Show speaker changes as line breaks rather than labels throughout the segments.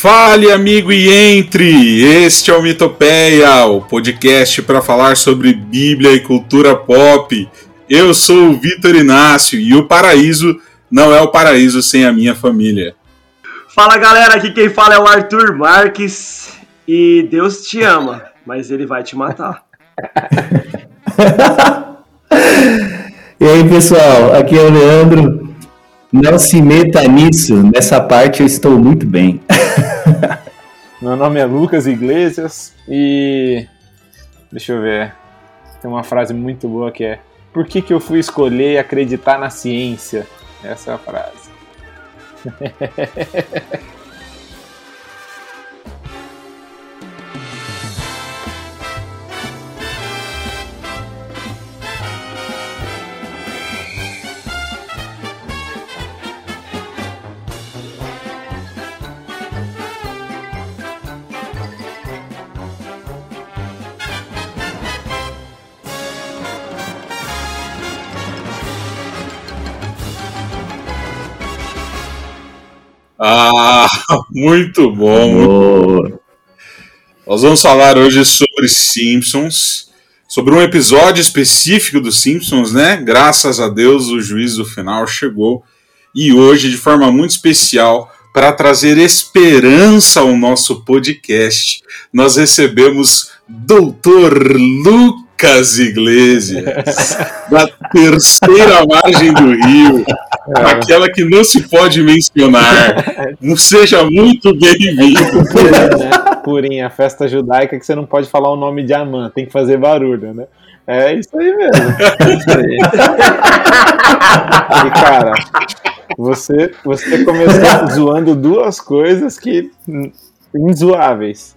Fale, amigo, e entre! Este é o Mitopeia, o podcast para falar sobre Bíblia e cultura pop. Eu sou o Vitor Inácio e o paraíso não é o paraíso sem a minha família.
Fala galera, aqui quem fala é o Arthur Marques e Deus te ama, mas ele vai te matar.
e aí pessoal, aqui é o Leandro não se meta nisso, nessa parte eu estou muito bem.
Meu nome é Lucas Iglesias e. Deixa eu ver. Tem uma frase muito boa que é: Por que, que eu fui escolher acreditar na ciência? Essa é a frase.
Ah, muito bom. Muito bom. Nós vamos falar hoje sobre Simpsons, sobre um episódio específico dos Simpsons, né? Graças a Deus o juízo final chegou e hoje, de forma muito especial, para trazer esperança ao nosso podcast, nós recebemos Doutor Lucas. Lucas Iglesias, da terceira margem do rio, é. aquela que não se pode mencionar. Seja muito bem-vindo.
Purinha, Purinha, festa judaica que você não pode falar o nome de Amã, tem que fazer barulho, né? É isso aí mesmo. É isso aí. E, cara, você, você começou zoando duas coisas que inzoáveis.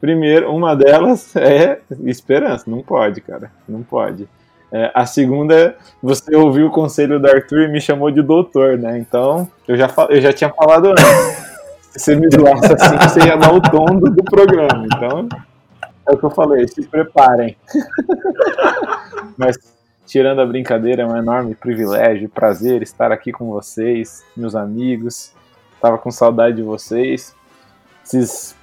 Primeiro, uma delas é esperança. Não pode, cara. Não pode. É, a segunda, você ouviu o conselho do Arthur e me chamou de doutor, né? Então, eu já, eu já tinha falado antes. Se você me zoasse assim, você ia dar o tom do, do programa. Então, é o que eu falei, se preparem. Mas, tirando a brincadeira, é um enorme privilégio, prazer estar aqui com vocês, meus amigos. Tava com saudade de vocês. Esses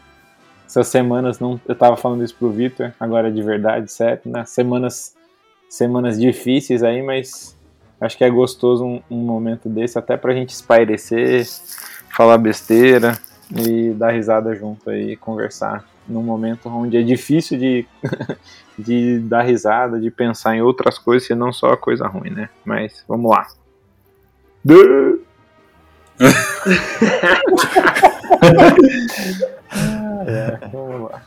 essas semanas não. Eu tava falando isso pro Victor, agora é de verdade, certo? Né? Semanas, semanas difíceis aí, mas acho que é gostoso um, um momento desse, até pra gente espairecer, falar besteira e dar risada junto aí, conversar num momento onde é difícil de, de dar risada, de pensar em outras coisas, e não só a coisa ruim, né? Mas vamos lá.
É, vamos lá.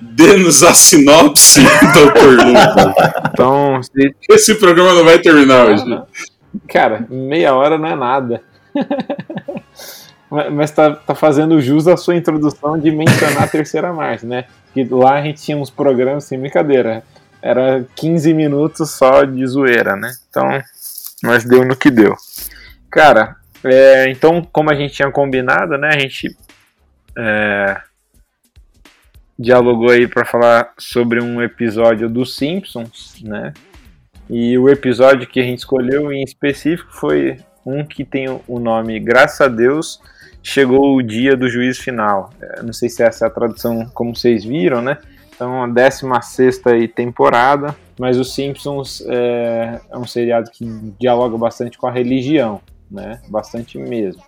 Dê-nos a sinopse, Dr. Lucas. Então, se... esse programa não vai terminar hoje.
Cara, meia hora não é nada. Mas tá, tá fazendo jus à sua introdução de mencionar a terceira marcha, né? Que lá a gente tinha uns programas sem brincadeira. Era 15 minutos só de zoeira, né? Então, mas deu no que deu. Cara, é, então, como a gente tinha combinado, né? A gente é, dialogou aí para falar sobre um episódio dos Simpsons, né? E o episódio que a gente escolheu em específico foi um que tem o nome Graças a Deus chegou o dia do juízo final. É, não sei se essa é a tradução como vocês viram, né? Então, a 16 temporada, mas os Simpsons é, é um seriado que dialoga bastante com a religião, né? Bastante mesmo.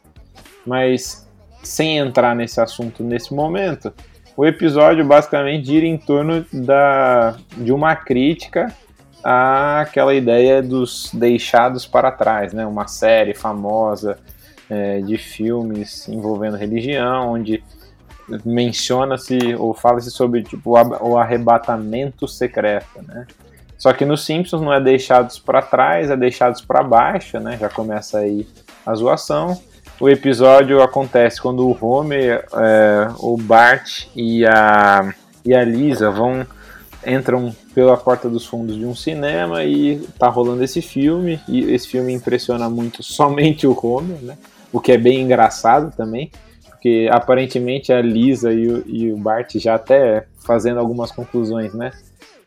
Mas sem entrar nesse assunto nesse momento, o episódio basicamente gira em torno da, de uma crítica àquela ideia dos deixados para trás, né? Uma série famosa é, de filmes envolvendo religião, onde menciona-se ou fala-se sobre tipo, o arrebatamento secreto, né? Só que nos Simpsons não é deixados para trás, é deixados para baixo, né? Já começa aí a zoação o episódio acontece quando o Homer, é, o Bart e a, e a Lisa vão entram pela porta dos fundos de um cinema e tá rolando esse filme e esse filme impressiona muito somente o Homer, né? o que é bem engraçado também, porque aparentemente a Lisa e o, e o Bart já até fazendo algumas conclusões, né?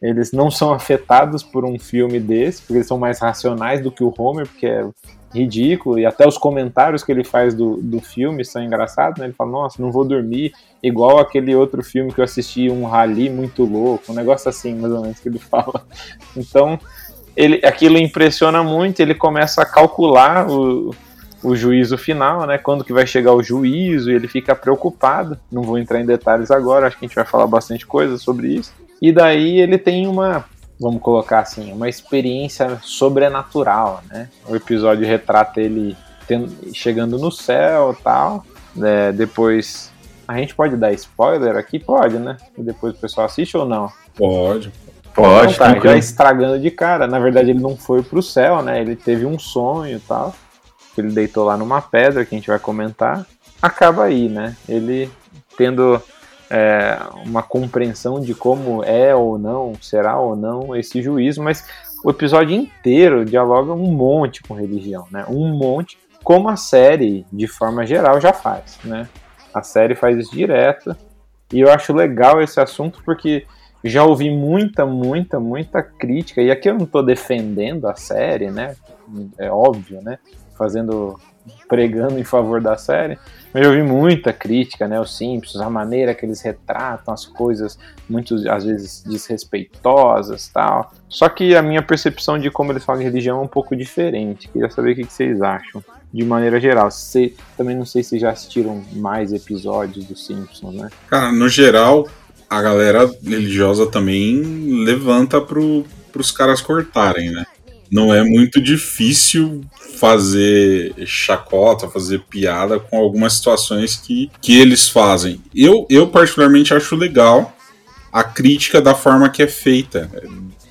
Eles não são afetados por um filme desse, porque eles são mais racionais do que o Homer, porque é ridículo, e até os comentários que ele faz do, do filme são engraçados, né? Ele fala, nossa, não vou dormir, igual aquele outro filme que eu assisti, um rally muito louco, um negócio assim, mais ou menos, que ele fala. Então, ele, aquilo impressiona muito, ele começa a calcular o, o juízo final, né? Quando que vai chegar o juízo, e ele fica preocupado. Não vou entrar em detalhes agora, acho que a gente vai falar bastante coisa sobre isso. E daí ele tem uma vamos colocar assim, uma experiência sobrenatural, né? O episódio retrata ele tendo, chegando no céu tal. É, depois. A gente pode dar spoiler aqui? Pode, né? E depois o pessoal assiste ou não?
Pode.
Pode,
então, tá, já estragando de cara. Na verdade, ele não foi pro céu, né? Ele teve um sonho e tal. Que ele deitou lá numa pedra, que a gente vai comentar. Acaba aí, né? Ele tendo é, uma compreensão de como é ou não, será ou não esse juízo, mas o episódio inteiro dialoga um monte com religião, né? Um monte, como a série, de forma geral, já faz, né? A série faz isso direto, e eu acho legal esse assunto porque já ouvi muita, muita, muita crítica, e aqui eu não estou defendendo a série, né? É óbvio, né? Fazendo pregando em favor da série, mas eu vi muita crítica, né? Os Simpsons, a maneira que eles retratam as coisas, muitas às vezes desrespeitosas tal. Só que a minha percepção de como eles falam de religião é um pouco diferente. Queria saber o que vocês acham, de maneira geral. Se, também não sei se já assistiram mais episódios dos Simpsons, né?
Cara, no geral, a galera religiosa também levanta pro, pros caras cortarem, né? Não é muito difícil fazer chacota, fazer piada com algumas situações que, que eles fazem. Eu, eu, particularmente, acho legal a crítica da forma que é feita.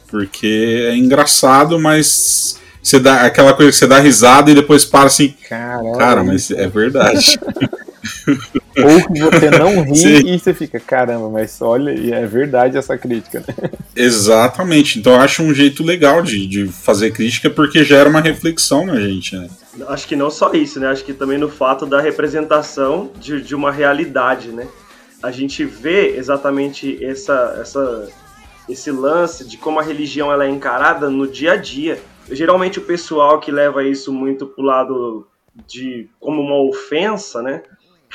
Porque é engraçado, mas você dá aquela coisa que você dá risada e depois para assim.
Caramba.
Cara, mas é verdade.
Ou que você não ri Sim. e você fica, caramba, mas olha, é verdade essa crítica, né?
Exatamente. Então eu acho um jeito legal de, de fazer crítica porque gera uma reflexão na gente, né?
Acho que não só isso, né? Acho que também no fato da representação de, de uma realidade, né? A gente vê exatamente essa, essa, esse lance de como a religião ela é encarada no dia a dia. Geralmente o pessoal que leva isso muito pro lado de como uma ofensa, né?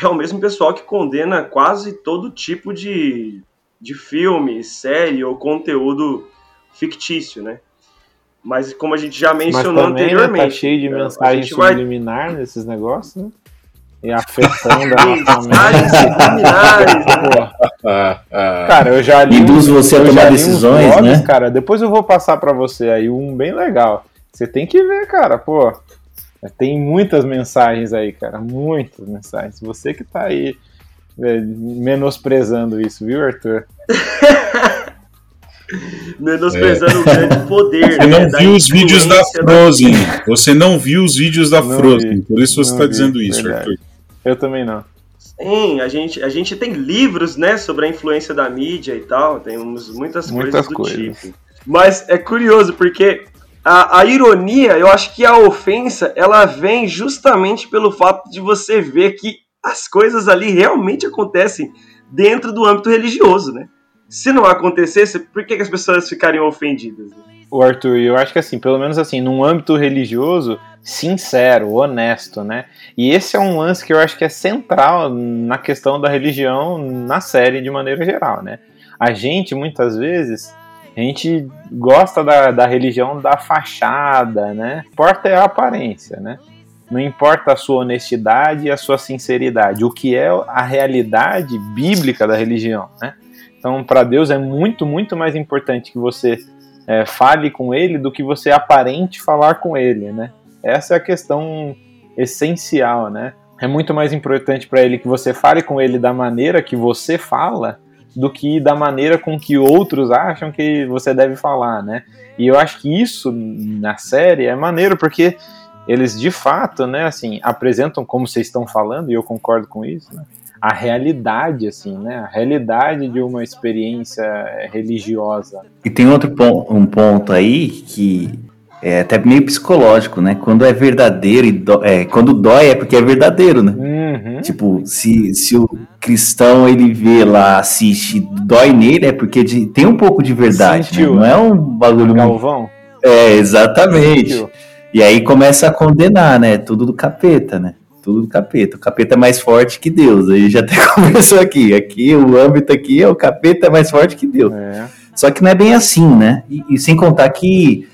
É o mesmo pessoal que condena quase todo tipo de, de filme, série ou conteúdo fictício, né? Mas como a gente já mencionou
também,
anteriormente.
Né, tá cheio de mensagem subliminar vai... nesses negócios, né? E afetando a Mensagens subliminares, né? Cara, eu já li.
Induz você a tomar decisões, blogs, né?
Cara, depois eu vou passar para você aí um bem legal. Você tem que ver, cara, pô. Tem muitas mensagens aí, cara, muitas mensagens. Você que tá aí é, menosprezando isso, viu, Arthur?
menosprezando é. o grande poder.
Você né, não viu os vídeos da Frozen. Da... Você não viu os vídeos da não Frozen. Vi. Por isso você está dizendo isso, verdade. Arthur.
Eu também não.
Sim, a gente, a gente tem livros, né, sobre a influência da mídia e tal. Temos muitas, muitas coisas do coisas. tipo. Mas é curioso porque a, a, ironia, eu acho que a ofensa, ela vem justamente pelo fato de você ver que as coisas ali realmente acontecem dentro do âmbito religioso, né? Se não acontecesse, por que, que as pessoas ficariam ofendidas?
O Arthur, eu acho que assim, pelo menos assim, num âmbito religioso, sincero, honesto, né? E esse é um lance que eu acho que é central na questão da religião na série de maneira geral, né? A gente, muitas vezes, a gente gosta da, da religião da fachada, né? O importa é a aparência, né? Não importa a sua honestidade e a sua sinceridade. O que é a realidade bíblica da religião, né? Então, para Deus é muito, muito mais importante que você é, fale com Ele do que você aparente falar com Ele, né? Essa é a questão essencial, né? É muito mais importante para Ele que você fale com Ele da maneira que você fala do que da maneira com que outros acham que você deve falar, né? E eu acho que isso na série é maneiro porque eles de fato, né, assim, apresentam como vocês estão falando e eu concordo com isso, né? A realidade, assim, né? A realidade de uma experiência religiosa.
E tem outro ponto, um ponto aí que é até meio psicológico, né? Quando é verdadeiro e do, é, quando dói é porque é verdadeiro, né? Uhum. Tipo, se, se o cristão ele vê lá, assiste, dói nele, é porque de, tem um pouco de verdade, né? Não é um bagulho.
Galvão?
É, exatamente. Sentiu. E aí começa a condenar, né? Tudo do capeta, né? Tudo do capeta. O capeta é mais forte que Deus. Aí já até começou aqui. Aqui, o âmbito aqui é o capeta é mais forte que Deus. É. Só que não é bem assim, né? E, e sem contar que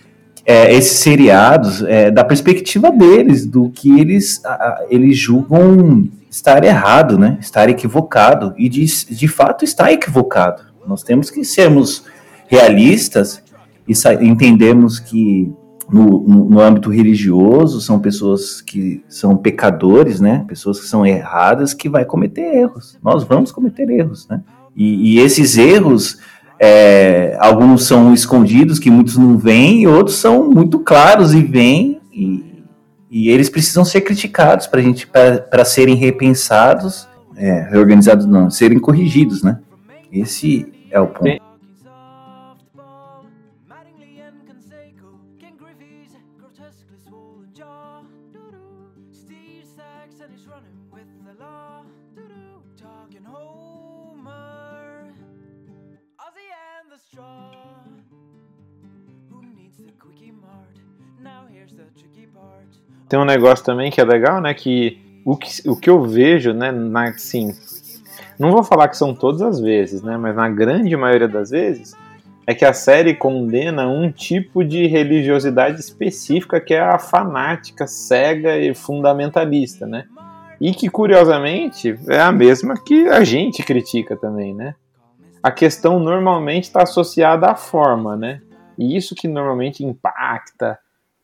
é, esses seriados, é, da perspectiva deles, do que eles, a, eles julgam estar errado, né? Estar equivocado. E de, de fato está equivocado. Nós temos que sermos realistas e entendemos que no, no, no, âmbito religioso são pessoas que são pecadores, né? Pessoas que são erradas que vai cometer erros. Nós vamos cometer erros, né? E, e esses erros é, alguns são escondidos, que muitos não veem, e outros são muito claros e vêm, e, e eles precisam ser criticados para gente para serem repensados, é, reorganizados não, serem corrigidos, né? Esse é o ponto.
Um negócio também que é legal, né? Que o que, o que eu vejo, né? Na, assim, não vou falar que são todas as vezes, né? Mas na grande maioria das vezes é que a série condena um tipo de religiosidade específica que é a fanática, cega e fundamentalista, né? E que curiosamente é a mesma que a gente critica também, né? A questão normalmente está associada à forma, né? E isso que normalmente impacta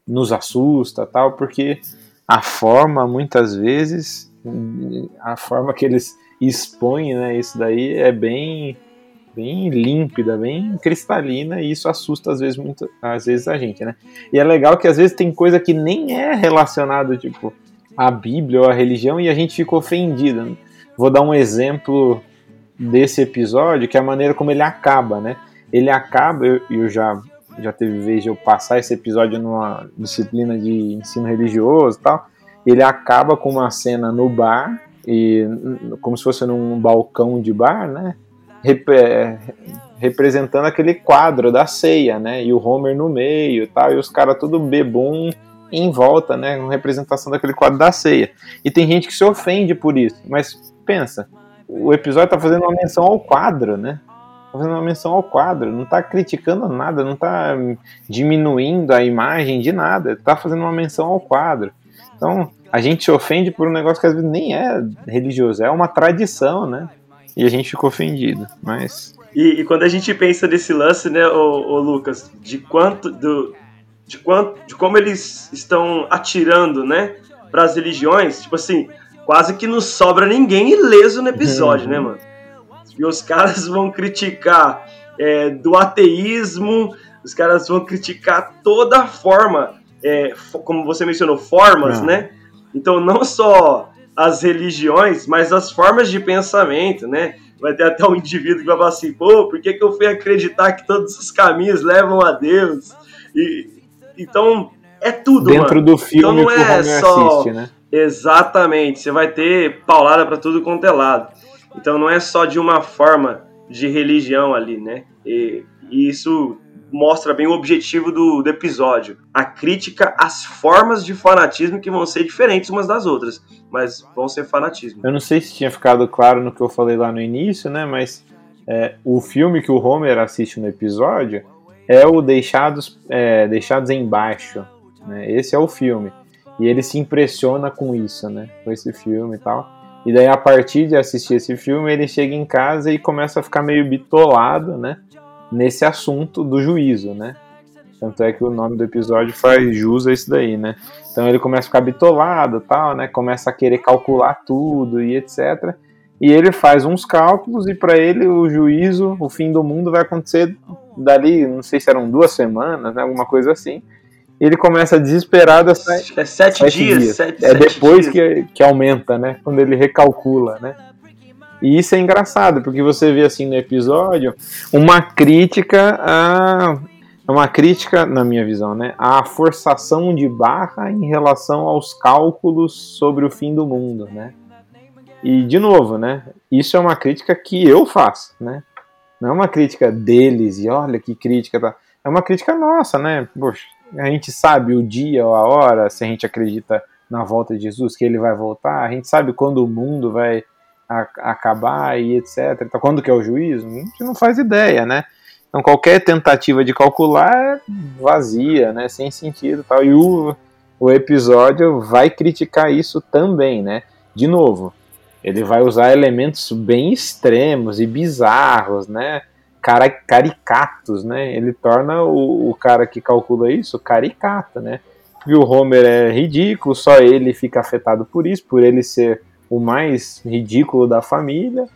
nos assusta, tal, porque a forma muitas vezes a forma que eles expõem, né, isso daí é bem bem límpida, bem cristalina e isso assusta às vezes muito, às vezes a gente, né? E é legal que às vezes tem coisa que nem é relacionado tipo à Bíblia ou à religião e a gente fica ofendido. Né? Vou dar um exemplo desse episódio, que é a maneira como ele acaba, né? Ele acaba, eu, eu já já teve vez de eu passar esse episódio numa disciplina de ensino religioso e tal. Ele acaba com uma cena no bar, e como se fosse num balcão de bar, né? É, representando aquele quadro da ceia, né? E o Homer no meio e tal, e os caras tudo bebum em volta, né? Com representação daquele quadro da ceia. E tem gente que se ofende por isso, mas pensa, o episódio tá fazendo uma menção ao quadro, né? Fazendo uma menção ao quadro, não está criticando nada, não está diminuindo a imagem de nada, está fazendo uma menção ao quadro. Então, a gente se ofende por um negócio que às vezes nem é religioso, é uma tradição, né? E a gente ficou ofendido, mas...
E, e quando a gente pensa nesse lance, né, ô, ô Lucas, de quanto, do, de quanto, de como eles estão atirando, né, para as religiões, tipo assim, quase que não sobra ninguém ileso no episódio, né, mano? E os caras vão criticar é, do ateísmo, os caras vão criticar toda a forma, é, como você mencionou, formas, né? Então, não só as religiões, mas as formas de pensamento, né? Vai ter até um indivíduo que vai falar assim, pô, por que, que eu fui acreditar que todos os caminhos levam a Deus? E, então, é tudo,
Dentro
mano.
do filme então, não é só... assiste, né?
Exatamente, você vai ter paulada para tudo quanto é lado. Então não é só de uma forma de religião ali, né? E, e isso mostra bem o objetivo do, do, episódio. A crítica às formas de fanatismo que vão ser diferentes umas das outras, mas vão ser fanatismo.
Eu não sei se tinha ficado claro no que eu falei lá no início, né? Mas é, o filme que o Homer assiste no episódio é o Deixados, é, Deixados Embaixo. Né? Esse é o filme. E ele se impressiona com isso, né? Com esse filme e tal. E daí, a partir de assistir esse filme, ele chega em casa e começa a ficar meio bitolado, né? Nesse assunto do juízo, né? Tanto é que o nome do episódio faz jus a isso daí, né? Então ele começa a ficar bitolado tal, né? Começa a querer calcular tudo e etc. E ele faz uns cálculos e para ele o juízo, o fim do mundo vai acontecer dali, não sei se eram duas semanas, né? Alguma coisa assim ele começa desesperado a sair.
É sete, sete dias. dias. Sete,
é depois Que, que aumenta, né? Quando ele recalcula, né? E isso é engraçado, porque você vê assim no episódio uma crítica a, é uma crítica, na minha visão, né, à forçação de barra em relação aos cálculos sobre o fim do mundo, né? E de novo, né? Isso é uma crítica que eu faço, né? Não é uma crítica deles e olha que crítica tá. É uma crítica nossa, né? Poxa, a gente sabe o dia ou a hora, se a gente acredita na volta de Jesus, que ele vai voltar, a gente sabe quando o mundo vai acabar e etc. Então, quando que é o juízo? A gente não faz ideia, né? Então qualquer tentativa de calcular é vazia, né, sem sentido, tal. E o, o episódio vai criticar isso também, né? De novo, ele vai usar elementos bem extremos e bizarros, né? Cara, caricatos, né? Ele torna o, o cara que calcula isso caricata, né? E o Homer é ridículo, só ele fica afetado por isso, por ele ser o mais ridículo da família.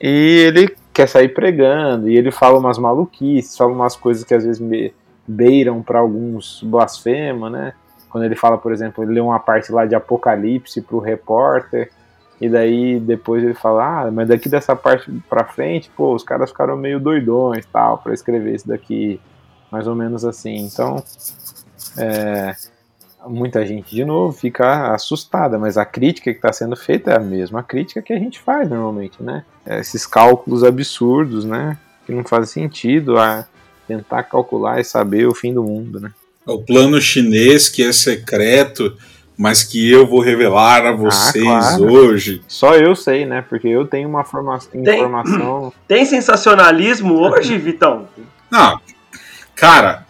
E ele quer sair pregando, e ele fala umas maluquices, fala umas coisas que às vezes me beiram para alguns blasfema, né? Quando ele fala, por exemplo, ele lê uma parte lá de Apocalipse pro repórter, e daí depois ele fala, ah, mas daqui dessa parte pra frente, pô, os caras ficaram meio doidões, tal, para escrever isso daqui, mais ou menos assim. Então, é, muita gente, de novo, fica assustada, mas a crítica que está sendo feita é a mesma crítica que a gente faz normalmente, né? É esses cálculos absurdos, né? Que não fazem sentido a tentar calcular e saber o fim do mundo, né?
O plano chinês que é secreto, mas que eu vou revelar a ah, vocês ah, claro. hoje.
Só eu sei, né? Porque eu tenho uma forma tem, informação.
Tem sensacionalismo hoje, Vitão?
Não. Cara,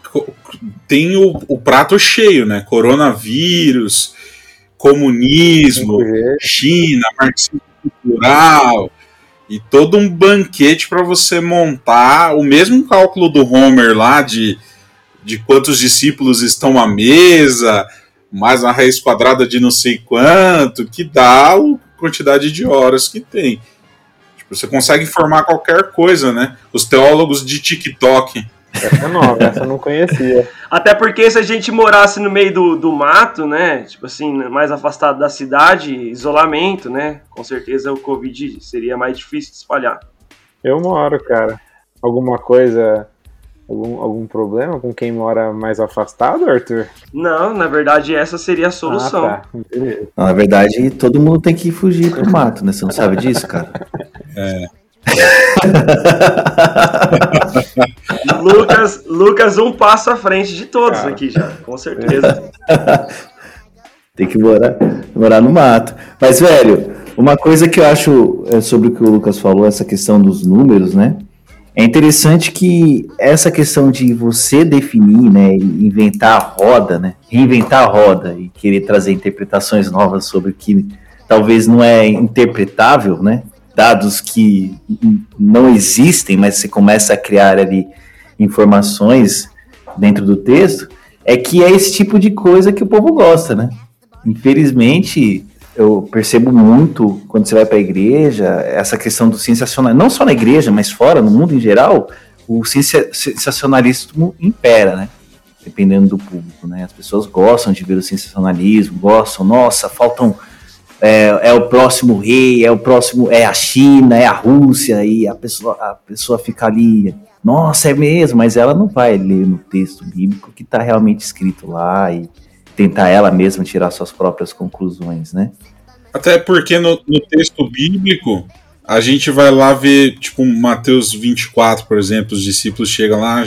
tem o, o prato cheio, né? Coronavírus, comunismo, China, marxismo cultural e todo um banquete para você montar o mesmo cálculo do Homer lá de, de quantos discípulos estão à mesa, mais a raiz quadrada de não sei quanto, que dá a quantidade de horas que tem. Tipo, você consegue formar qualquer coisa, né? Os teólogos de TikTok
essa é nova, essa eu não conhecia.
Até porque se a gente morasse no meio do, do mato, né? Tipo assim, mais afastado da cidade, isolamento, né? Com certeza o Covid seria mais difícil de espalhar.
Eu moro, cara. Alguma coisa Algum, algum problema com quem mora mais afastado, Arthur?
Não, na verdade essa seria a solução. Ah, tá.
Não, na verdade, todo mundo tem que fugir pro mato, né? Você não sabe disso, cara? É.
Lucas, Lucas, um passo à frente de todos Cara. aqui já, com certeza.
Tem que morar, morar no mato. Mas, velho, uma coisa que eu acho é, sobre o que o Lucas falou, essa questão dos números, né? É interessante que essa questão de você definir, né, inventar a roda, né, reinventar a roda e querer trazer interpretações novas sobre o que talvez não é interpretável, né, dados que não existem, mas você começa a criar ali informações dentro do texto, é que é esse tipo de coisa que o povo gosta, né? Infelizmente, eu percebo muito quando você vai para a igreja, essa questão do sensacionalismo, não só na igreja, mas fora, no mundo em geral, o sensacionalismo impera, né? Dependendo do público, né? As pessoas gostam de ver o sensacionalismo, gostam, nossa, faltam é, é, o próximo rei, é o próximo, é a China, é a Rússia, e a pessoa, a pessoa fica ali, nossa, é mesmo, mas ela não vai ler no texto bíblico que está realmente escrito lá e tentar ela mesma tirar suas próprias conclusões, né?
Até porque no, no texto bíblico a gente vai lá ver, tipo, Mateus 24, por exemplo, os discípulos chegam lá,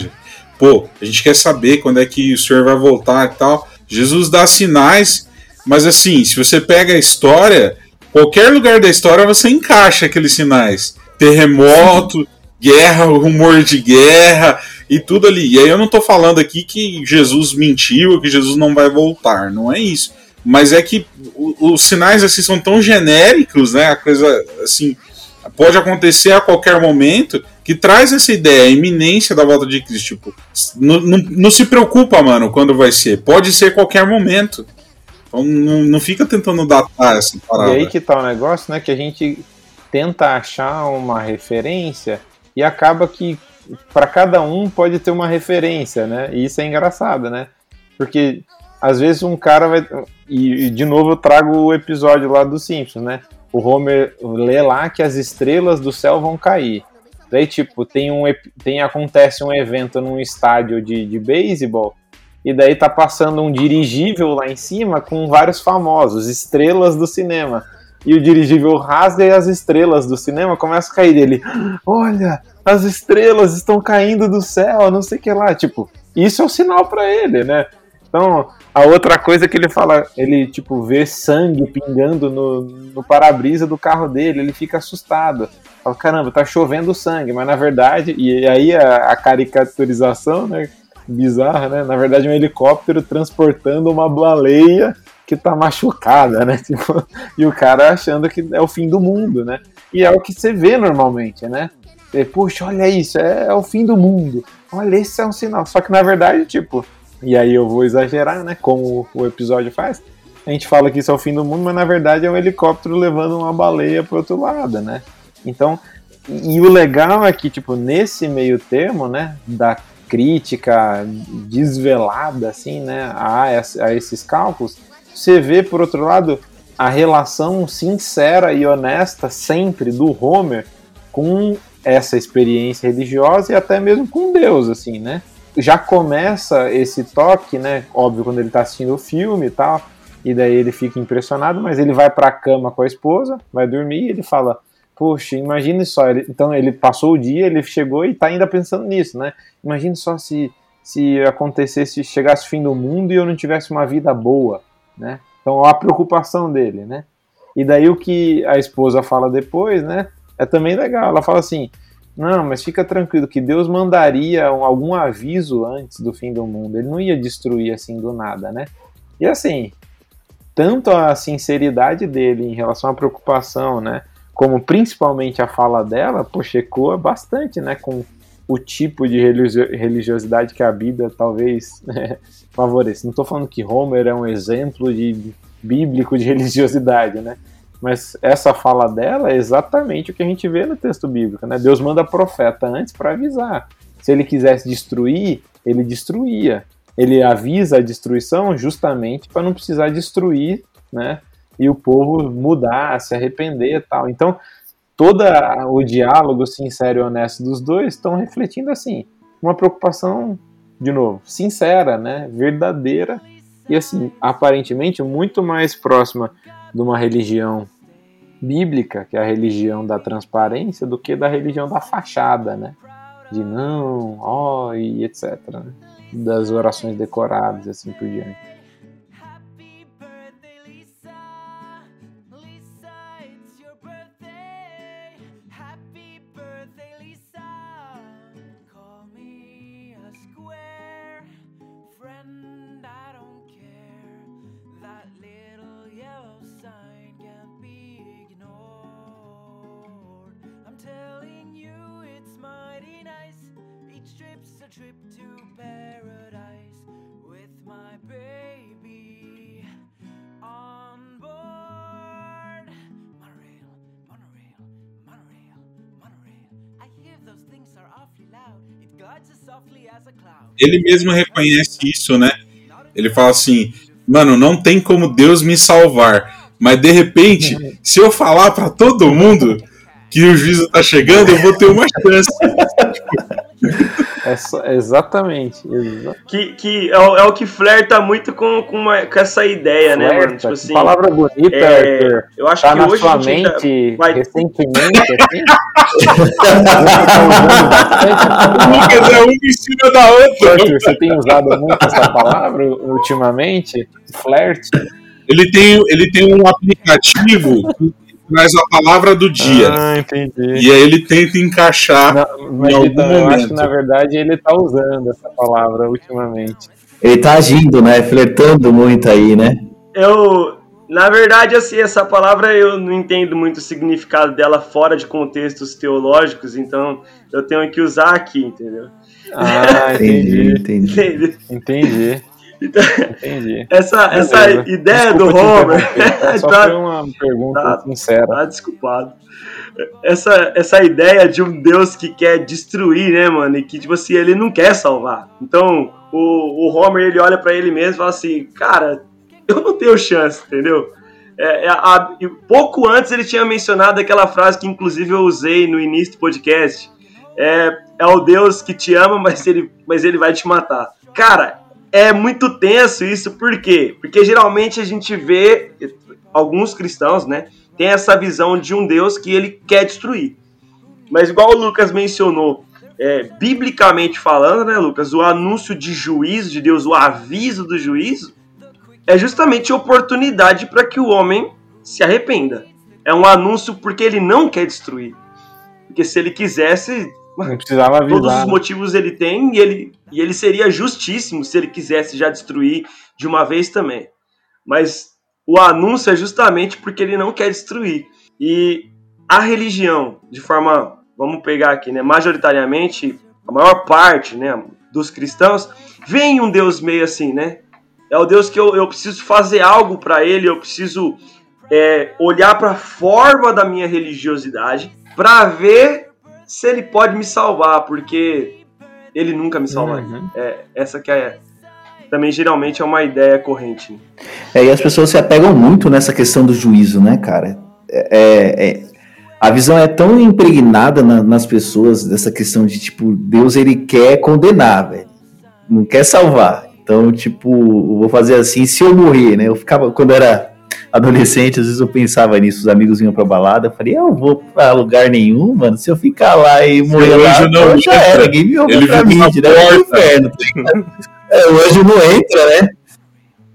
pô, a gente quer saber quando é que o Senhor vai voltar e tal. Jesus dá sinais mas assim, se você pega a história, qualquer lugar da história você encaixa aqueles sinais. Terremoto, guerra, rumor de guerra e tudo ali. E aí eu não estou falando aqui que Jesus mentiu, que Jesus não vai voltar, não é isso. Mas é que os sinais assim são tão genéricos, né? A coisa assim pode acontecer a qualquer momento que traz essa ideia, a iminência da volta de Cristo. Tipo, não, não, não se preocupa, mano, quando vai ser. Pode ser qualquer momento. Então não, não fica tentando datar essa parada.
E aí que tá o negócio, né? Que a gente tenta achar uma referência e acaba que para cada um pode ter uma referência, né? E isso é engraçado, né? Porque às vezes um cara vai. E, de novo eu trago o episódio lá dos Simpsons, né? O Homer lê lá que as estrelas do céu vão cair. Daí, tipo, tem um tem acontece um evento num estádio de, de beisebol, e daí tá passando um dirigível lá em cima com vários famosos, estrelas do cinema. E o dirigível rasga e as estrelas do cinema começam a cair dele. Olha, as estrelas estão caindo do céu, não sei o que lá. Tipo, isso é um sinal para ele, né? Então, a outra coisa que ele fala, ele tipo vê sangue pingando no, no para-brisa do carro dele, ele fica assustado. Fala, caramba, tá chovendo sangue, mas na verdade, e aí a, a caricaturização, né, bizarra, né? Na verdade, um helicóptero transportando uma baleia que tá machucada, né? Tipo, e o cara achando que é o fim do mundo, né? E é o que você vê normalmente, né? Puxa, olha isso, é, é o fim do mundo. Olha, esse é um sinal. Só que na verdade, tipo, e aí eu vou exagerar, né? Como o episódio faz. A gente fala que isso é o fim do mundo, mas na verdade é um helicóptero levando uma baleia pro outro lado, né? Então, e o legal é que, tipo, nesse meio termo, né, da crítica desvelada, assim, né, a, a esses cálculos, você vê, por outro lado, a relação sincera e honesta sempre do Homer com essa experiência religiosa e até mesmo com Deus, assim, né? já começa esse toque, né? Óbvio, quando ele tá assistindo o filme e tal, e daí ele fica impressionado, mas ele vai pra cama com a esposa, vai dormir e ele fala: Poxa, imagine só. Ele, então ele passou o dia, ele chegou e tá ainda pensando nisso, né? Imagine só se, se acontecesse, chegasse o fim do mundo e eu não tivesse uma vida boa, né? Então a preocupação dele, né? E daí o que a esposa fala depois, né? É também legal. Ela fala assim: não, mas fica tranquilo que Deus mandaria algum aviso antes do fim do mundo. Ele não ia destruir assim do nada, né? E assim, tanto a sinceridade dele em relação à preocupação, né? Como principalmente a fala dela, poxa, ecoa bastante, né? Com o tipo de religiosidade que a Bíblia talvez né, favoreça. Não estou falando que Homer é um exemplo de bíblico de religiosidade, né? Mas essa fala dela é exatamente o que a gente vê no texto bíblico, né? Deus manda profeta antes para avisar. Se ele quisesse destruir, ele destruía. Ele avisa a destruição justamente para não precisar destruir, né? E o povo mudar, se arrepender tal. Então, todo o diálogo sincero e honesto dos dois estão refletindo assim, uma preocupação de novo, sincera, né, verdadeira e assim, aparentemente muito mais próxima de uma religião bíblica, que é a religião da transparência, do que da religião da fachada, né? De não, ó, oh, e etc. Né? Das orações decoradas e assim por diante.
Ele mesmo reconhece isso, né? Ele fala assim: mano, não tem como Deus me salvar. Mas de repente, se eu falar para todo mundo que o juízo tá chegando, eu vou ter uma chance.
É só, exatamente.
Que, que é, o, é o que flerta muito com, com, uma, com essa ideia, flerta, né, mano? Tipo assim,
palavra bonita, é, Arthur.
Eu acho tá que
na
hoje
sua mente
vai...
recentemente, assim.
Lucas é uma em cima da outra.
Arthur, você tem usado muito essa palavra ultimamente? Flerte?
Ele tem, ele tem um aplicativo traz a palavra do dia.
Ah, entendi.
E aí ele tenta encaixar
Não, mas em algum então, momento. Eu acho que na verdade ele tá usando essa palavra ultimamente.
Ele tá agindo, né? Flertando muito aí, né?
Eu, na verdade, assim, essa palavra eu não entendo muito o significado dela fora de contextos teológicos, então eu tenho que usar aqui, entendeu?
Ah, entendi, entendi. Entendi. entendi. Então, Entendi.
Essa, essa ideia Desculpa do Homer.
É só tá, foi uma pergunta tá, sincera.
Tá desculpado. Essa, essa ideia de um Deus que quer destruir, né, mano? E que, tipo assim, ele não quer salvar. Então, o, o Homer, ele olha para ele mesmo e fala assim: Cara, eu não tenho chance, entendeu? É, é, a, pouco antes ele tinha mencionado aquela frase que, inclusive, eu usei no início do podcast é, é o Deus que te ama, mas ele, mas ele vai te matar. Cara, é muito tenso isso, por quê? Porque geralmente a gente vê alguns cristãos, né, tem essa visão de um Deus que ele quer destruir. Mas igual o Lucas mencionou, é, biblicamente falando, né, Lucas, o anúncio de juízo de Deus, o aviso do juízo, é justamente oportunidade para que o homem se arrependa. É um anúncio porque ele não quer destruir. Porque se ele quisesse,
não precisava avisar.
todos os motivos ele tem e ele, e ele seria justíssimo se ele quisesse já destruir de uma vez também. Mas o anúncio é justamente porque ele não quer destruir. E a religião, de forma, vamos pegar aqui, né, majoritariamente, a maior parte, né, dos cristãos, vem um Deus meio assim, né? É o Deus que eu, eu preciso fazer algo para ele, eu preciso é, olhar para a forma da minha religiosidade para ver se ele pode me salvar, porque ele nunca me salvaria. Uhum. É, essa que é também geralmente é uma ideia corrente.
É, e as pessoas se apegam muito nessa questão do juízo, né, cara? É, é, é a visão é tão impregnada na, nas pessoas dessa questão de tipo Deus ele quer condenar, velho, não quer salvar. Então, tipo, vou fazer assim se eu morrer, né? Eu ficava quando era adolescente, às vezes eu pensava nisso, os amigos vinham pra balada, eu falei, eu vou pra lugar nenhum, mano, se eu ficar lá e morrer lá, não já era, ninguém me ouve pra mim, direto pro inferno. É, o anjo não entra, né?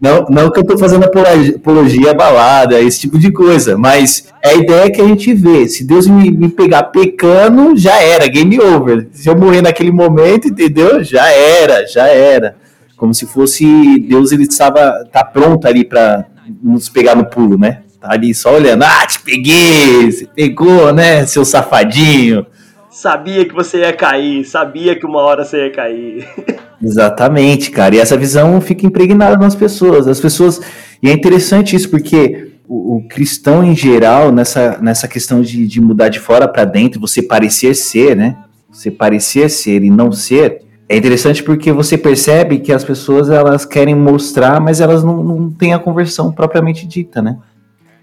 Não, não que eu tô fazendo apologia à balada, esse tipo de coisa, mas é a ideia que a gente vê. Se Deus me, me pegar pecando, já era, game over. Se eu morrer naquele momento, entendeu? Já era, já era. Como se fosse Deus, ele estava tá pronto ali para nos pegar no pulo, né? Tá ali só olhando, ah, te peguei, você pegou, né, seu safadinho.
Sabia que você ia cair, sabia que uma hora você ia cair.
Exatamente, cara. E essa visão fica impregnada nas pessoas. As pessoas. E é interessante isso, porque o, o cristão em geral, nessa, nessa questão de, de mudar de fora para dentro, você parecer ser, né? Você parecer ser e não ser, é interessante porque você percebe que as pessoas elas querem mostrar, mas elas não, não têm a conversão propriamente dita, né?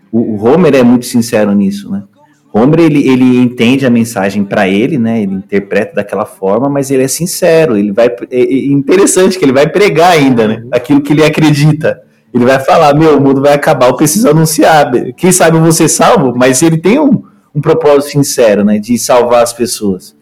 O, o Homer é muito sincero nisso, né? Homer ele, ele entende a mensagem para ele, né? Ele interpreta daquela forma, mas ele é sincero. Ele vai é, é interessante que ele vai pregar ainda, né? Aquilo que ele acredita. Ele vai falar, meu, o mundo vai acabar, eu preciso anunciar. Quem sabe você salvo, mas ele tem um, um propósito sincero, né? De salvar as pessoas.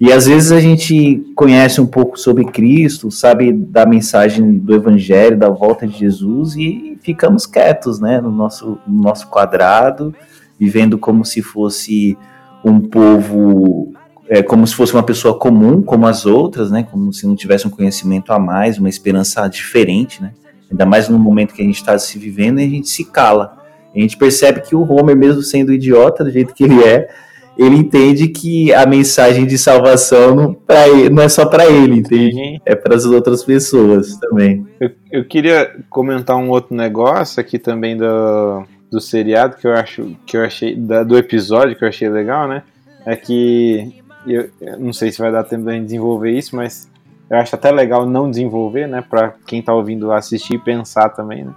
E às vezes a gente conhece um pouco sobre Cristo, sabe da mensagem do Evangelho, da volta de Jesus e ficamos quietos, né, no nosso, no nosso quadrado, vivendo como se fosse um povo, é, como se fosse uma pessoa comum, como as outras, né, como se não tivesse um conhecimento a mais, uma esperança diferente, né, ainda mais no momento que a gente está se vivendo e a gente se cala. A gente percebe que o Homer, mesmo sendo idiota do jeito que ele é, ele entende que a mensagem de salvação não, ele, não é só para ele, entende? É para as outras pessoas também.
Eu, eu, queria comentar um outro negócio aqui também do, do seriado que eu acho que eu achei da, do episódio que eu achei legal, né? É que eu, eu não sei se vai dar tempo de desenvolver isso, mas eu acho até legal não desenvolver, né? Para quem tá ouvindo assistir e pensar também, né?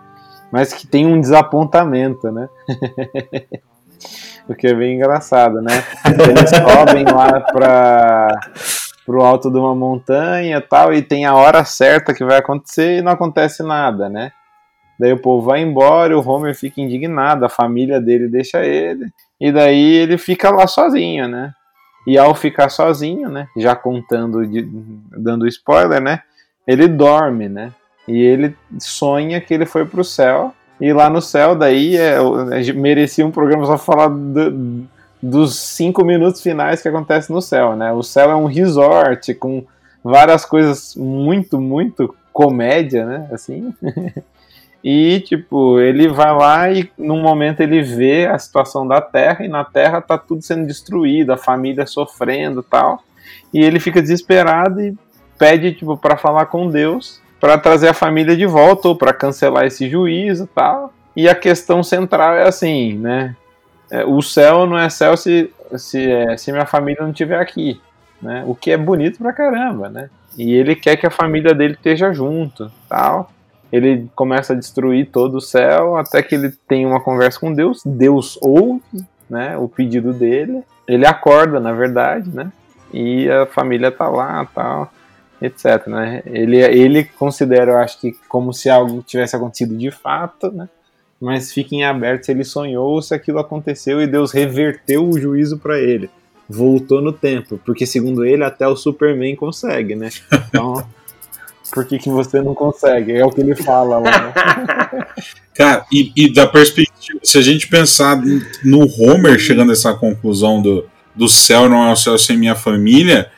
Mas que tem um desapontamento, né? o que é bem engraçado, né? Eles sobem lá para pro alto de uma montanha tal, e tem a hora certa que vai acontecer e não acontece nada, né? Daí o povo vai embora, o Homer fica indignado, a família dele deixa ele, e daí ele fica lá sozinho, né? E ao ficar sozinho, né? Já contando, dando spoiler, né? Ele dorme, né? E ele sonha que ele foi pro céu e lá no céu, daí, é, merecia um programa só falar do, dos cinco minutos finais que acontece no céu, né? O céu é um resort com várias coisas muito, muito comédia, né? Assim. e, tipo, ele vai lá e num momento ele vê a situação da Terra e na Terra tá tudo sendo destruído, a família sofrendo tal. E ele fica desesperado e pede, tipo, para falar com Deus para trazer a família de volta ou para cancelar esse juízo tal. E a questão central é assim, né? É, o céu não é céu se, se, é, se minha família não estiver aqui, né? O que é bonito pra caramba, né? E ele quer que a família dele esteja junto, tal. Ele começa a destruir todo o céu até que ele tem uma conversa com Deus. Deus ouve, né? O pedido dele. Ele acorda, na verdade, né? e a família tá lá, tal, etc, né? Ele, ele considera, eu acho que como se algo tivesse acontecido de fato, né? Mas fica em aberto se ele sonhou ou se aquilo aconteceu e Deus reverteu o juízo para ele. Voltou no tempo, porque segundo ele até o Superman consegue, né? Então, por que, que você não consegue? É o que ele fala lá. Né?
Cara, e, e da perspectiva, se a gente pensar no Homer chegando a essa conclusão do, do céu não é o céu sem minha família,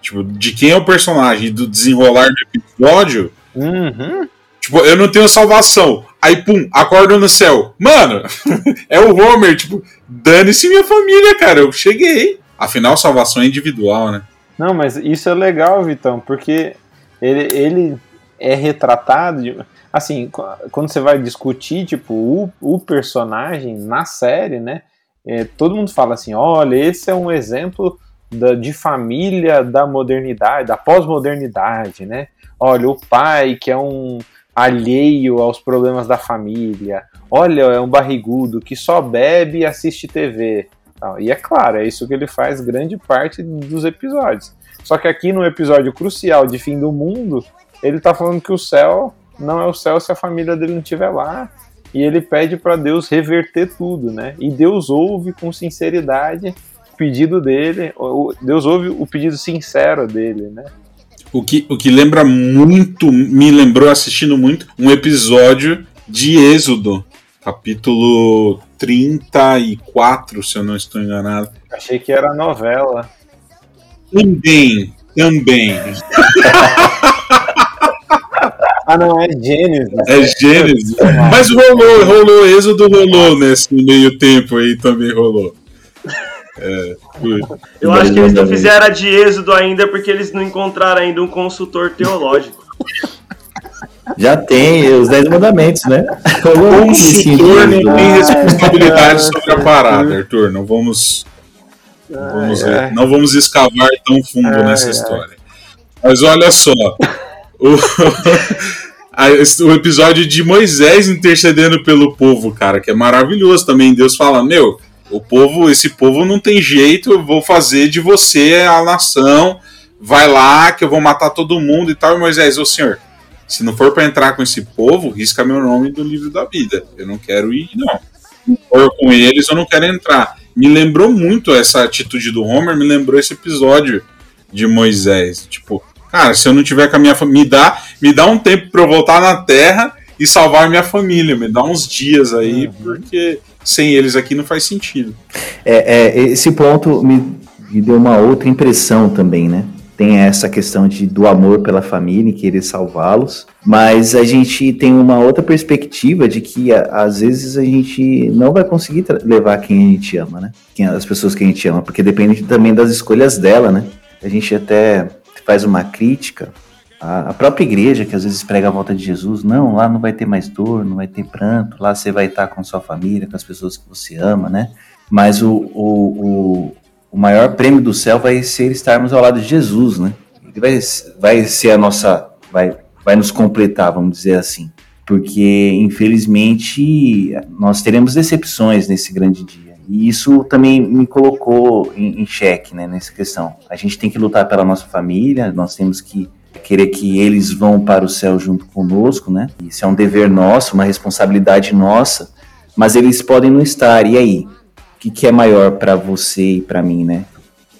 tipo, de quem é o personagem, do desenrolar do episódio,
Uhum.
tipo, eu não tenho salvação. Aí, pum, acordo no céu. Mano, é o Homer, tipo, dane-se minha família, cara, eu cheguei. Afinal, salvação é individual, né?
Não, mas isso é legal, Vitão, porque ele, ele é retratado. de- assim, qu- quando você vai discutir, tipo, o, o personagem na série, né? é, todo mundo fala assim: olha, esse é um exemplo da, de família da modernidade, da pós-modernidade, né? Olha, o pai que é um alheio aos problemas da família. Olha, é um barrigudo que só bebe e assiste TV. E é claro, é isso que ele faz grande parte dos episódios. Só que aqui no episódio crucial de fim do mundo, ele tá falando que o céu não é o céu se a família dele não estiver lá. E ele pede para Deus reverter tudo, né? E Deus ouve com sinceridade pedido dele, Deus ouve o pedido sincero dele, né?
O que, o que lembra muito, me lembrou assistindo muito, um episódio de Êxodo, capítulo 34, se eu não estou enganado.
Achei que era novela.
Também, também.
Ah, não, é Gênesis.
É Gênesis. Mas rolou, rolou, Êxodo rolou nesse meio tempo aí também rolou. É, foi.
Eu acho que eles não fizeram a de êxodo ainda porque eles não encontraram ainda um consultor teológico.
Já tem os 10 mandamentos, né?
consultor
Consultor
não tem responsabilidade sobre a parada, Arthur. Não vamos, não vamos,
Ai, ai.
não vamos escavar tão fundo
Ai,
nessa
ai.
história. Mas olha só. O, o episódio de Moisés intercedendo pelo povo, cara, que é maravilhoso também. Deus fala: Meu, o povo, esse povo não tem jeito, eu vou fazer de você a nação. Vai lá que eu vou matar todo mundo e tal. E Moisés, ô senhor, se não for pra entrar com esse povo, risca meu nome do livro da vida. Eu não quero ir, não. Se for com eles, eu não quero entrar. Me lembrou muito essa atitude do Homer, me lembrou esse episódio de Moisés. Tipo, cara, se eu não tiver com a minha família, me dá, me dá um tempo pra eu voltar na Terra e salvar minha família. Me dá uns dias aí, porque sem eles aqui não faz sentido.
É, é, esse ponto me, me deu uma outra impressão também, né? Tem essa questão de, do amor pela família e querer salvá-los, mas a gente tem uma outra perspectiva de que a- às vezes a gente não vai conseguir levar quem a gente ama, né? Quem, as pessoas que a gente ama, porque depende também das escolhas dela, né? A gente até faz uma crítica à própria igreja, que às vezes prega a volta de Jesus, não, lá não vai ter mais dor, não vai ter pranto, lá você vai estar com sua família, com as pessoas que você ama, né? Mas o, o, o, o maior prêmio do céu vai ser estarmos ao lado de Jesus, né? Ele vai, vai ser a nossa. Vai, vai nos completar, vamos dizer assim. Porque, infelizmente, nós teremos decepções nesse grande dia. E isso também me colocou em, em xeque, né, nessa questão. A gente tem que lutar pela nossa família, nós temos que querer que eles vão para o céu junto conosco, né? Isso é um dever nosso, uma responsabilidade nossa, mas eles podem não estar. E aí? O que, que é maior para você e para mim, né?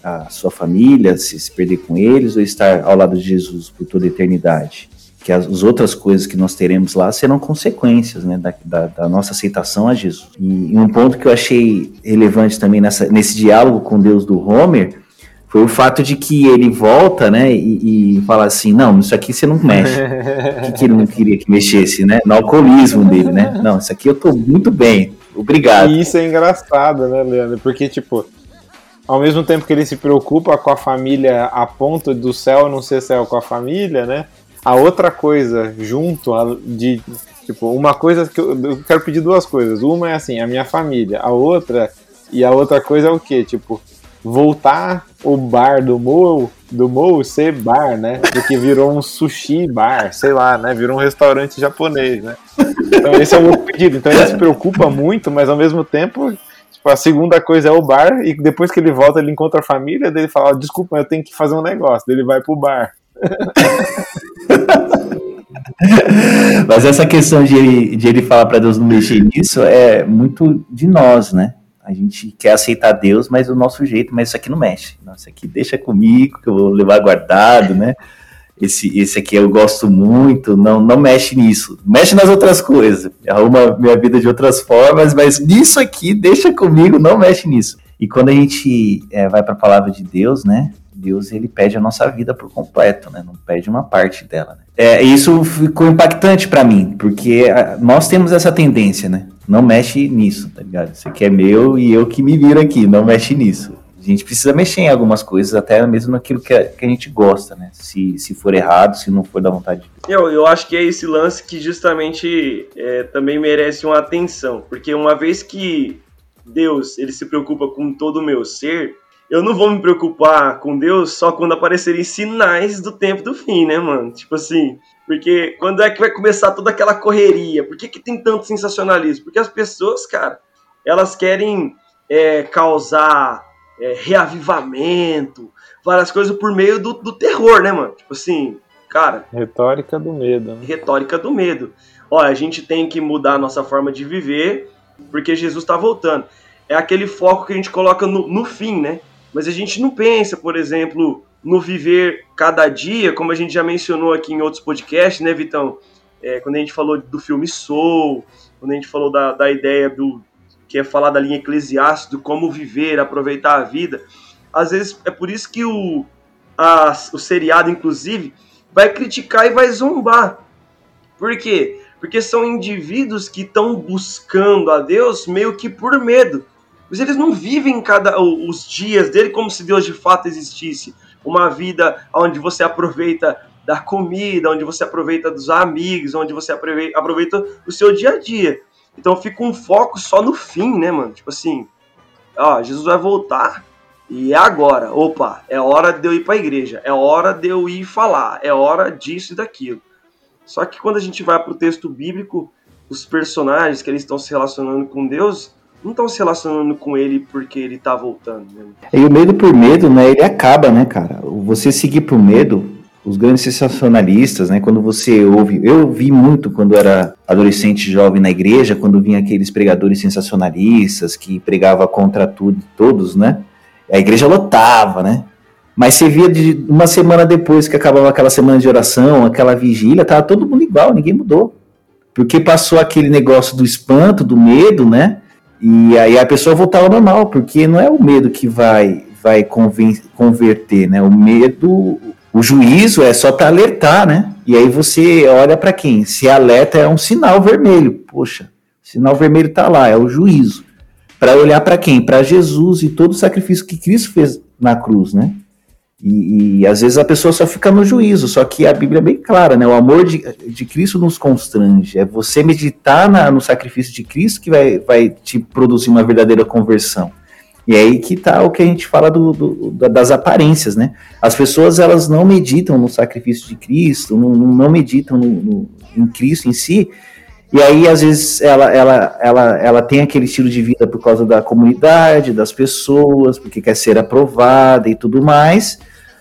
A sua família, se, se perder com eles ou estar ao lado de Jesus por toda a eternidade? Que as, as outras coisas que nós teremos lá serão consequências, né? Da, da, da nossa aceitação a Jesus. E, e um ponto que eu achei relevante também nessa, nesse diálogo com Deus do Homer foi o fato de que ele volta, né, e, e fala assim, não, isso aqui você não mexe. O que, que ele não queria que mexesse, né? No alcoolismo dele, né? Não, isso aqui eu tô muito bem. Obrigado.
E isso é engraçado, né, Leandro? Porque, tipo, ao mesmo tempo que ele se preocupa com a família a ponto do céu não ser céu com a família, né? A outra coisa junto de. Tipo, uma coisa que eu, eu quero pedir duas coisas. Uma é assim, a minha família. A outra. E a outra coisa é o quê? Tipo, voltar o bar do Mo, do Mo ser bar, né? Porque virou um sushi bar, sei lá, né? Virou um restaurante japonês, né? Então esse é o meu pedido. Então ele se preocupa muito, mas ao mesmo tempo A segunda coisa é o bar, e depois que ele volta, ele encontra a família, dele fala, desculpa, eu tenho que fazer um negócio, ele vai pro bar.
Mas essa questão de ele, de ele falar para Deus não mexer nisso é muito de nós, né? A gente quer aceitar Deus, mas o nosso jeito, mas isso aqui não mexe. Isso aqui deixa comigo, que eu vou levar guardado, né? Esse, esse aqui eu gosto muito, não, não mexe nisso. Mexe nas outras coisas, arruma minha vida de outras formas, mas nisso aqui, deixa comigo, não mexe nisso. E quando a gente é, vai para a palavra de Deus, né? Deus ele pede a nossa vida por completo, né? Não pede uma parte dela. Né? É, isso ficou impactante para mim, porque nós temos essa tendência, né? Não mexe nisso, tá ligado? Isso aqui é meu e eu que me viro aqui, não mexe nisso. A gente precisa mexer em algumas coisas, até mesmo naquilo que a, que a gente gosta, né? Se, se for errado, se não for da vontade.
Eu, eu acho que é esse lance que justamente é, também merece uma atenção, porque uma vez que Deus ele se preocupa com todo o meu ser, eu não vou me preocupar com Deus só quando aparecerem sinais do tempo do fim, né, mano? Tipo assim, porque quando é que vai começar toda aquela correria? Por que, que tem tanto sensacionalismo? Porque as pessoas, cara, elas querem é, causar é, reavivamento, várias coisas por meio do, do terror, né, mano? Tipo assim, cara.
Retórica do medo.
Né? Retórica do medo. Olha, a gente tem que mudar a nossa forma de viver, porque Jesus está voltando. É aquele foco que a gente coloca no, no fim, né? Mas a gente não pensa, por exemplo, no viver cada dia, como a gente já mencionou aqui em outros podcasts, né, Vitão? É, quando a gente falou do filme Soul, quando a gente falou da, da ideia do que é falar da linha eclesiástica, do como viver, aproveitar a vida. Às vezes é por isso que o, a, o seriado, inclusive, vai criticar e vai zombar. Por quê? Porque são indivíduos que estão buscando a Deus meio que por medo. Mas eles não vivem cada os dias dele como se Deus de fato existisse. Uma vida onde você aproveita da comida, onde você aproveita dos amigos, onde você aproveita, o seu dia a dia. Então fica um foco só no fim, né, mano? Tipo assim, ó, Jesus vai voltar e é agora. Opa, é hora de eu ir para a igreja, é hora de eu ir falar, é hora disso e daquilo. Só que quando a gente vai para o texto bíblico, os personagens que eles estão se relacionando com Deus, não estão se relacionando com ele porque ele tá voltando. Né?
E o medo por medo, né? Ele acaba, né, cara? Você seguir por medo, os grandes sensacionalistas, né? Quando você ouve, eu vi muito quando era adolescente jovem na igreja, quando vinha aqueles pregadores sensacionalistas que pregava contra tudo, todos, né? A igreja lotava, né? Mas você via de uma semana depois que acabava aquela semana de oração, aquela vigília, tava todo mundo igual, ninguém mudou. Porque passou aquele negócio do espanto, do medo, né? E aí a pessoa voltava ao normal, porque não é o medo que vai vai converter, né? O medo, o juízo é só para alertar, né? E aí você olha para quem? Se alerta é um sinal vermelho. Poxa, sinal vermelho está lá, é o juízo. Para olhar para quem? Para Jesus e todo o sacrifício que Cristo fez na cruz, né? E, e, às vezes a pessoa só fica no juízo, só que a Bíblia é bem clara, né? O amor de, de Cristo nos constrange. É você meditar na, no sacrifício de Cristo que vai, vai te produzir uma verdadeira conversão. E é aí que tá o que a gente fala do, do, das aparências, né? As pessoas elas não meditam no sacrifício de Cristo, não, não meditam no, no, em Cristo em si, e aí, às vezes, ela, ela, ela, ela tem aquele estilo de vida por causa da comunidade, das pessoas, porque quer ser aprovada e tudo mais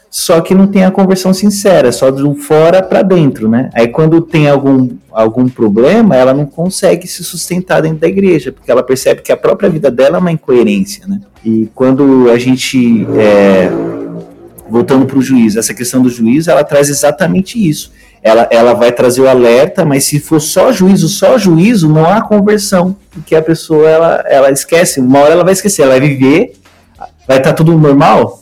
só que não tem a conversão sincera, só do fora para dentro, né? Aí quando tem algum, algum problema, ela não consegue se sustentar dentro da igreja, porque ela percebe que a própria vida dela é uma incoerência, né? E quando a gente, é, voltando para o juiz, essa questão do juiz, ela traz exatamente isso. Ela, ela vai trazer o alerta, mas se for só juízo, só juízo, não há conversão, porque a pessoa, ela, ela esquece, uma hora ela vai esquecer, ela vai viver, vai estar tá tudo normal,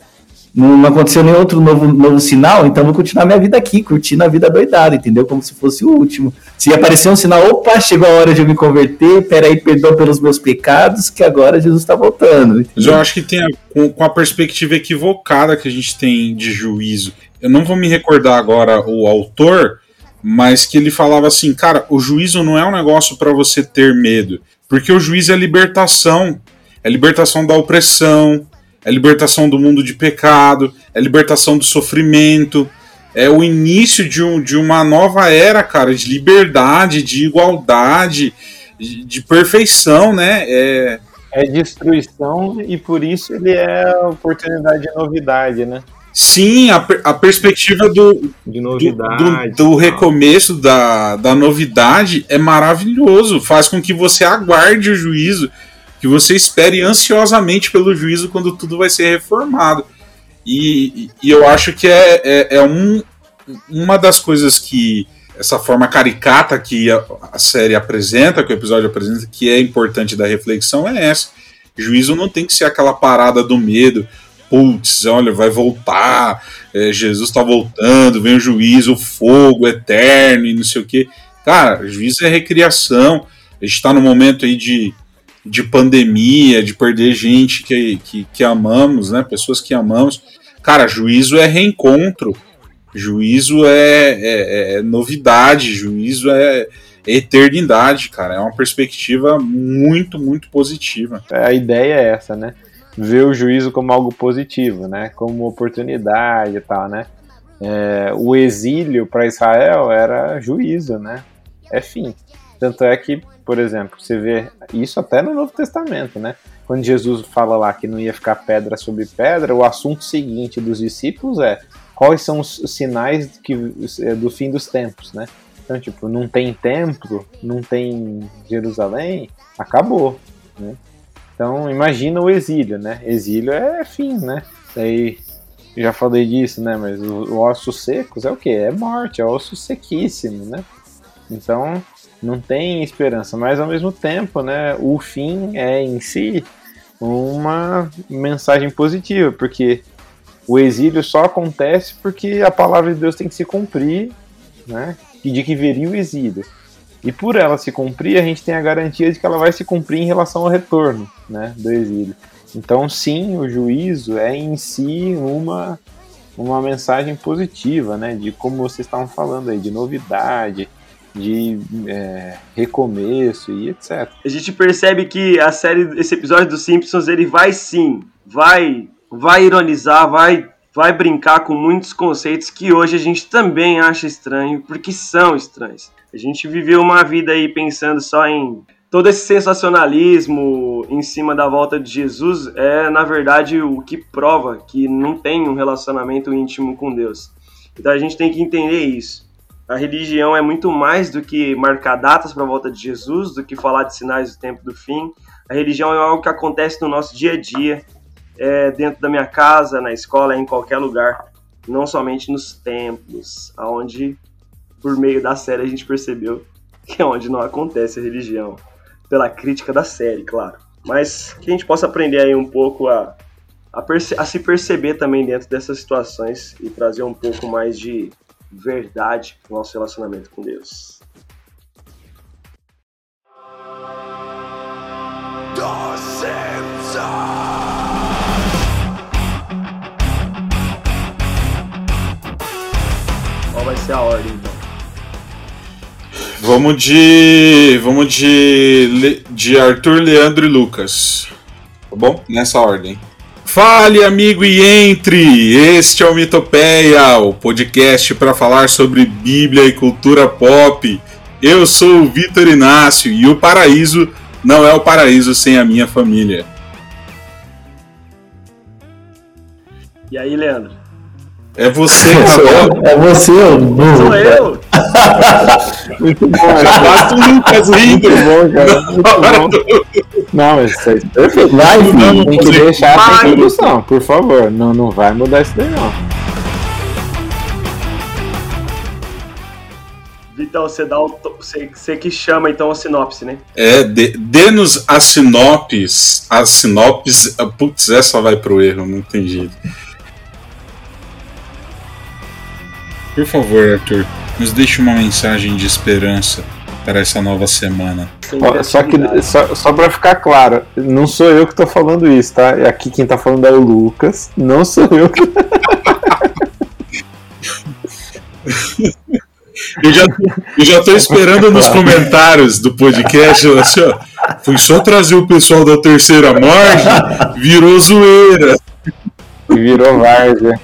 não, aconteceu nenhum outro novo, novo sinal, então vou continuar minha vida aqui, curtindo a vida doidada, entendeu? Como se fosse o último. Se aparecer um sinal, opa, chegou a hora de eu me converter, peraí, perdão pelos meus pecados, que agora Jesus está voltando.
Entendeu? Mas eu acho que tem a, com, com a perspectiva equivocada que a gente tem de juízo. Eu não vou me recordar agora o autor, mas que ele falava assim, cara, o juízo não é um negócio para você ter medo, porque o juízo é libertação, é libertação da opressão, é libertação do mundo de pecado, é libertação do sofrimento, é o início de, um, de uma nova era, cara, de liberdade, de igualdade, de, de perfeição, né? É,
é destruição e por isso ele é oportunidade de novidade, né?
Sim, a, a perspectiva do,
de novidade,
do, do, do recomeço da, da novidade é maravilhoso. Faz com que você aguarde o juízo, que você espere ansiosamente pelo juízo quando tudo vai ser reformado. E, e eu acho que é, é, é um, uma das coisas que essa forma caricata que a, a, série apresenta, que o episódio apresenta, que é importante da reflexão, é essa. Juízo não tem que ser aquela parada do medo. Putz, olha, vai voltar, é, Jesus está voltando, vem o juízo, o fogo eterno e não sei o que. Cara, juízo é recriação. A gente está no momento aí de, de pandemia, de perder gente que, que, que amamos, né? Pessoas que amamos. Cara, juízo é reencontro Juízo é, é, é novidade, juízo é, é eternidade, cara. É uma perspectiva muito, muito positiva.
A ideia é essa, né? Ver o juízo como algo positivo, né? Como oportunidade e tal, né? É, o exílio para Israel era juízo, né? É fim. Tanto é que, por exemplo, você vê isso até no Novo Testamento, né? Quando Jesus fala lá que não ia ficar pedra sobre pedra, o assunto seguinte dos discípulos é quais são os sinais que, é, do fim dos tempos, né? Então, tipo, não tem templo, não tem Jerusalém, acabou, né? Então, imagina o exílio, né? Exílio é fim, né? Daí, já falei disso, né? Mas o, o ossos secos é o quê? É morte, é osso sequíssimo, né? Então, não tem esperança, mas ao mesmo tempo, né? O fim é em si uma mensagem positiva, porque o exílio só acontece porque a palavra de Deus tem que se cumprir, né? E de que viria o exílio. E por ela se cumprir, a gente tem a garantia de que ela vai se cumprir em relação ao retorno, né, do exílio. Então, sim, o juízo é em si uma uma mensagem positiva, né, de como vocês estavam falando aí, de novidade, de é, recomeço e etc.
A gente percebe que a série, esse episódio dos Simpsons, ele vai sim, vai vai ironizar, vai, vai brincar com muitos conceitos que hoje a gente também acha estranho, porque são estranhos. A gente viveu uma vida aí pensando só em todo esse sensacionalismo em cima da volta de Jesus é, na verdade, o que prova que não tem um relacionamento íntimo com Deus. Então a gente tem que entender isso. A religião é muito mais do que marcar datas para a volta de Jesus, do que falar de sinais do tempo do fim. A religião é algo que acontece no nosso dia a dia, é, dentro da minha casa, na escola, em qualquer lugar, não somente nos templos, aonde por meio da série a gente percebeu que é onde não acontece a religião, pela crítica da série, claro. Mas que a gente possa aprender aí um pouco a, a, a se perceber também dentro dessas situações e trazer um pouco mais de verdade no nosso relacionamento com Deus. vai ser a ordem, então?
Vamos de. Vamos de. De Arthur, Leandro e Lucas. Tá bom? Nessa ordem. Fale, amigo, e entre! Este é o Mitopeia, o podcast para falar sobre Bíblia e cultura pop. Eu sou o Vitor Inácio e o paraíso não é o paraíso sem a minha família.
E aí, Leandro?
É você, cara.
É você, burro.
Sou eu.
Muito bom, já basta o Lucas rindo. Muito bom, cara. Muito bom. Não, mas isso é perfeito. Vai, filho. Tem que deixar a introdução, por favor. Não, não vai mudar isso daí, não.
Vitão, você dá o. Você, você que chama então a sinopse, né?
É, dê-nos a sinopse. A sinopse. Putz, essa vai pro erro, não tem jeito. Por favor, Arthur, nos deixe uma mensagem de esperança para essa nova semana.
só que só, só para ficar claro, não sou eu que estou falando isso, tá? Aqui quem está falando é o Lucas, não sou eu que.
Eu já, eu já tô esperando nos comentários do podcast, assim, ó, foi só trazer o pessoal da terceira margem, virou zoeira.
Virou várzea.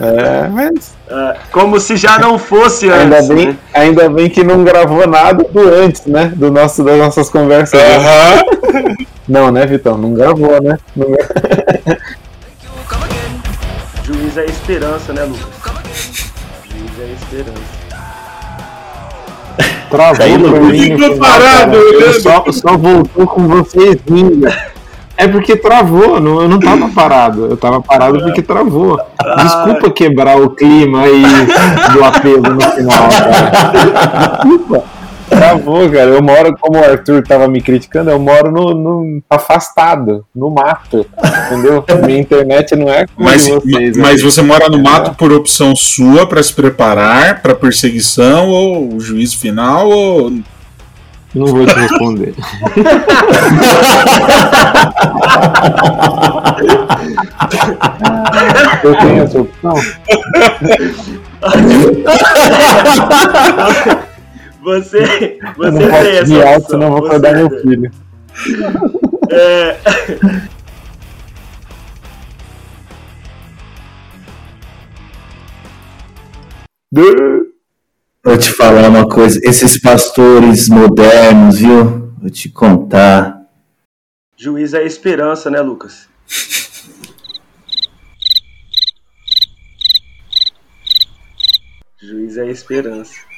É, mas
Uh, como se já não fosse antes.
Ainda bem, né? ainda bem que não gravou nada do antes, né? Do nosso, das nossas conversas. Uhum. Não, né, Vitão? Não gravou, né? Não...
Juiz é esperança, né, Lucas? Juiz é esperança.
Travou. Ficou parado, só, só voltou com vocês vindo. É porque travou, não, eu não tava parado. Eu tava parado porque travou. Desculpa quebrar o clima aí do apelo no final, cara. Desculpa. Travou, cara. Eu moro, como o Arthur tava me criticando, eu moro no, no afastado, no mato. Entendeu? Minha internet não é como
mas,
vocês.
Mas você mora no mato por opção sua para se preparar para perseguição ou o juízo final ou
não vou te responder. Eu tenho essa opção.
Você, você não tem essa opção.
Alto, senão vou acordar meu filho. É...
Vou te falar uma coisa, esses pastores modernos, viu? Vou te contar.
Juiz é esperança, né, Lucas? Juiz é esperança.